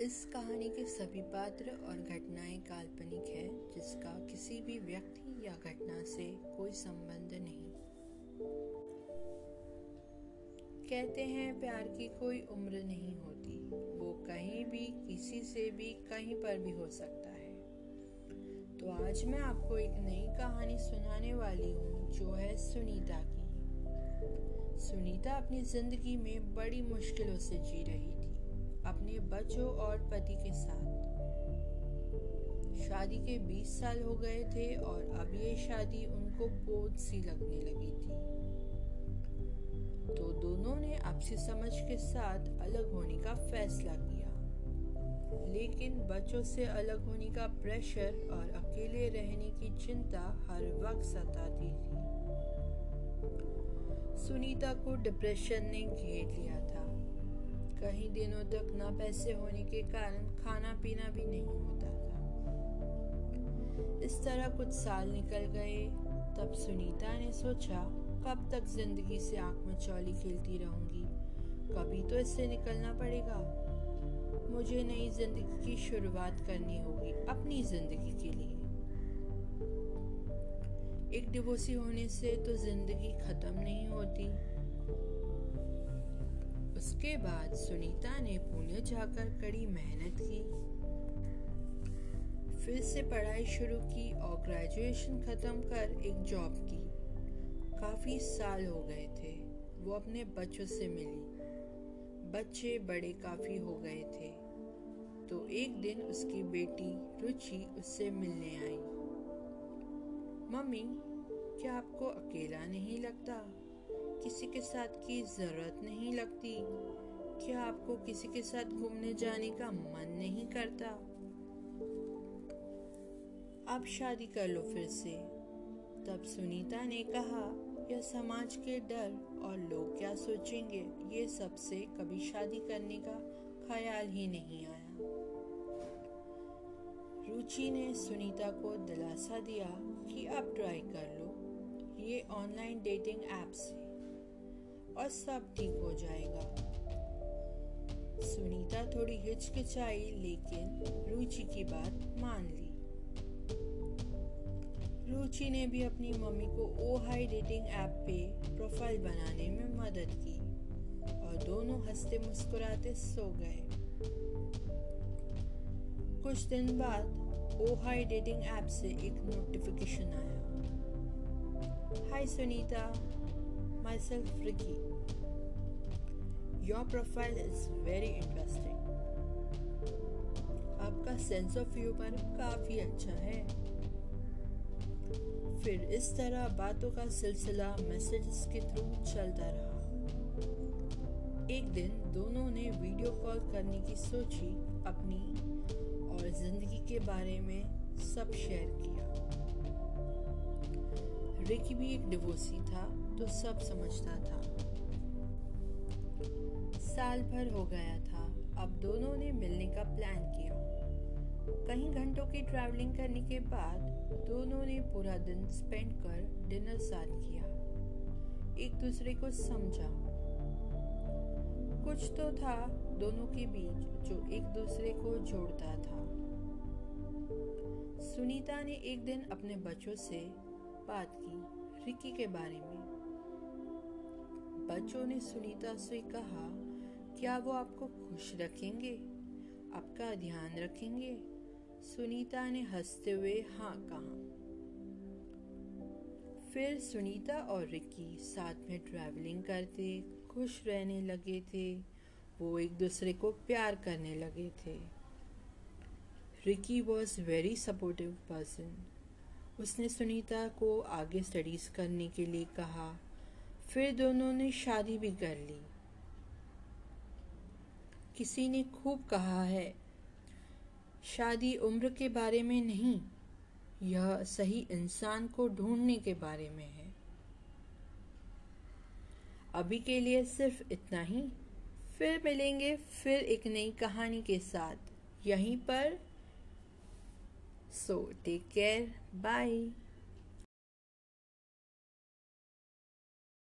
इस कहानी के सभी पात्र और घटनाएँ काल्पनिक हैं, जिसका किसी भी व्यक्ति या घटना से कोई संबंध नहीं। कहते हैं, प्यार की कोई उम्र नहीं होती। वो कहीं भी, किसी से भी, कहीं पर भी हो सकता है। तो आज मैं आपको एक नई कहानी सुनाने वाली हूँ, जो है सुनीता की। सुनीता अपनी ज़िंदगी में बड़ी मुश्किलों से जी रही थी। अपने बच्चों और पति के साथ। शादी के 20 साल हो गए थे और अब ये शादी उनको बोझ सी लगने लगी थी। तो दोनों ने आपसी समझ के साथ अलग होने का फैसला किया। लेकिन बच्चों से अलग होने का प्रेशर और अकेले रहने की चिंता हर वक्त सताती थी। सुनीता को डिप्रेशन ने घेर लिया था। कई दिनों तक ना पैसे होने के कारण खाना पीना भी नहीं होता था। इस तरह कुछ साल निकल गए, तब सुनीता ने सोचा, कब तक ज़िंदगी से आँख में चौली खेलती रहूँगी? कभी तो इससे निकलना पड़ेगा। मुझे नई ज़िंदगी की शुरुआत करनी होगी, अपनी ज़िंदगी के लिए। एक डिवोर्सी होने से तो ज़िंदगी खत्म नहीं होती। उसके बाद सुनीता ने पुणे जाकर कड़ी मेहनत की। फिर से पढ़ाई शुरू की और ग्रेजुएशन खत्म कर एक जॉब की। काफ़ी साल हो गए थे। वो अपने बच्चों से मिली। बच्चे बड़े काफ़ी हो गए थे। तो एक दिन उसकी बेटी रुचि उससे मिलने आई। मम्मी, क्या आपको अकेला नहीं लगता? किसी के साथ की ज़रूरत नहीं लगती। क्या आपको किसी के साथ घूमने जाने का मन नहीं करता? आप शादी कर लो फिर से। तब सुनीता ने कहा, यह समाज के डर और लोग क्या सोचेंगे? ये सबसे कभी शादी करने का ख्याल ही नहीं आया। रुचि ने सुनीता को दिलासा दिया कि आप ट्राई कर लो। ये ऑनलाइन डेटिंग है और सब ठीक हो जाएगा। सुनीता थोड़ी हिचकिचाई, लेकिन रुचि की बात मान ली। रुचि ने भी अपनी मम्मी को ओ हाई डेटिंग ऐप पे प्रोफ़ाइल बनाने में मदद की और दोनों हँसते मुस्कुराते सो गए। कुछ दिन बाद ओ हाई डेटिंग ऐप से एक नोटिफिकेशन आया। Hi Sunita myself, Ricky. Your profile is very interesting. आपका सेंस ऑफ़ ह्यूमर काफ़ी अच्छा है फिर इस तरह बातों का सिलसिला मैसेजेस के थ्रू चलता रहा एक दिन दोनों ने वीडियो कॉल करने की सोची अपनी और ज़िंदगी के बारे में सब शेयर किया रिकी भी एक डिवोर्सी था तो सब समझता था। साल भर हो गया था, अब दोनों ने मिलने का प्लान किया। कई घंटों की ट्रैवलिंग करने के बाद, दोनों ने पूरा दिन स्पेंड कर डिनर साथ किया। एक दूसरे को समझा। कुछ तो था दोनों के बीच, जो एक दूसरे को जोड़ता था। सुनीता ने एक दिन अपने बच्चों से बात की रिकी के बारे में। बच्चों ने सुनीता से कहा, क्या वो आपको खुश रखेंगे? आपका ध्यान रखेंगे? सुनीता ने हँसते हुए हाँ कहा। फिर सुनीता और रिकी साथ में ट्रैवलिंग करते, खुश रहने लगे थे। वो एक दूसरे को प्यार करने लगे थे। Ricky was very supportive person उसने सुनीता को आगे स्टडीज़ करने के लिए कहा। फिर दोनों ने शादी भी कर ली। किसी ने खूब कहा है, शादी उम्र के बारे में नहीं, यह सही इंसान को ढूँढने के बारे में है। अभी के लिए सिर्फ़ इतना ही। फिर मिलेंगे फिर एक नई कहानी के साथ। यहीं पर So, take care. Bye.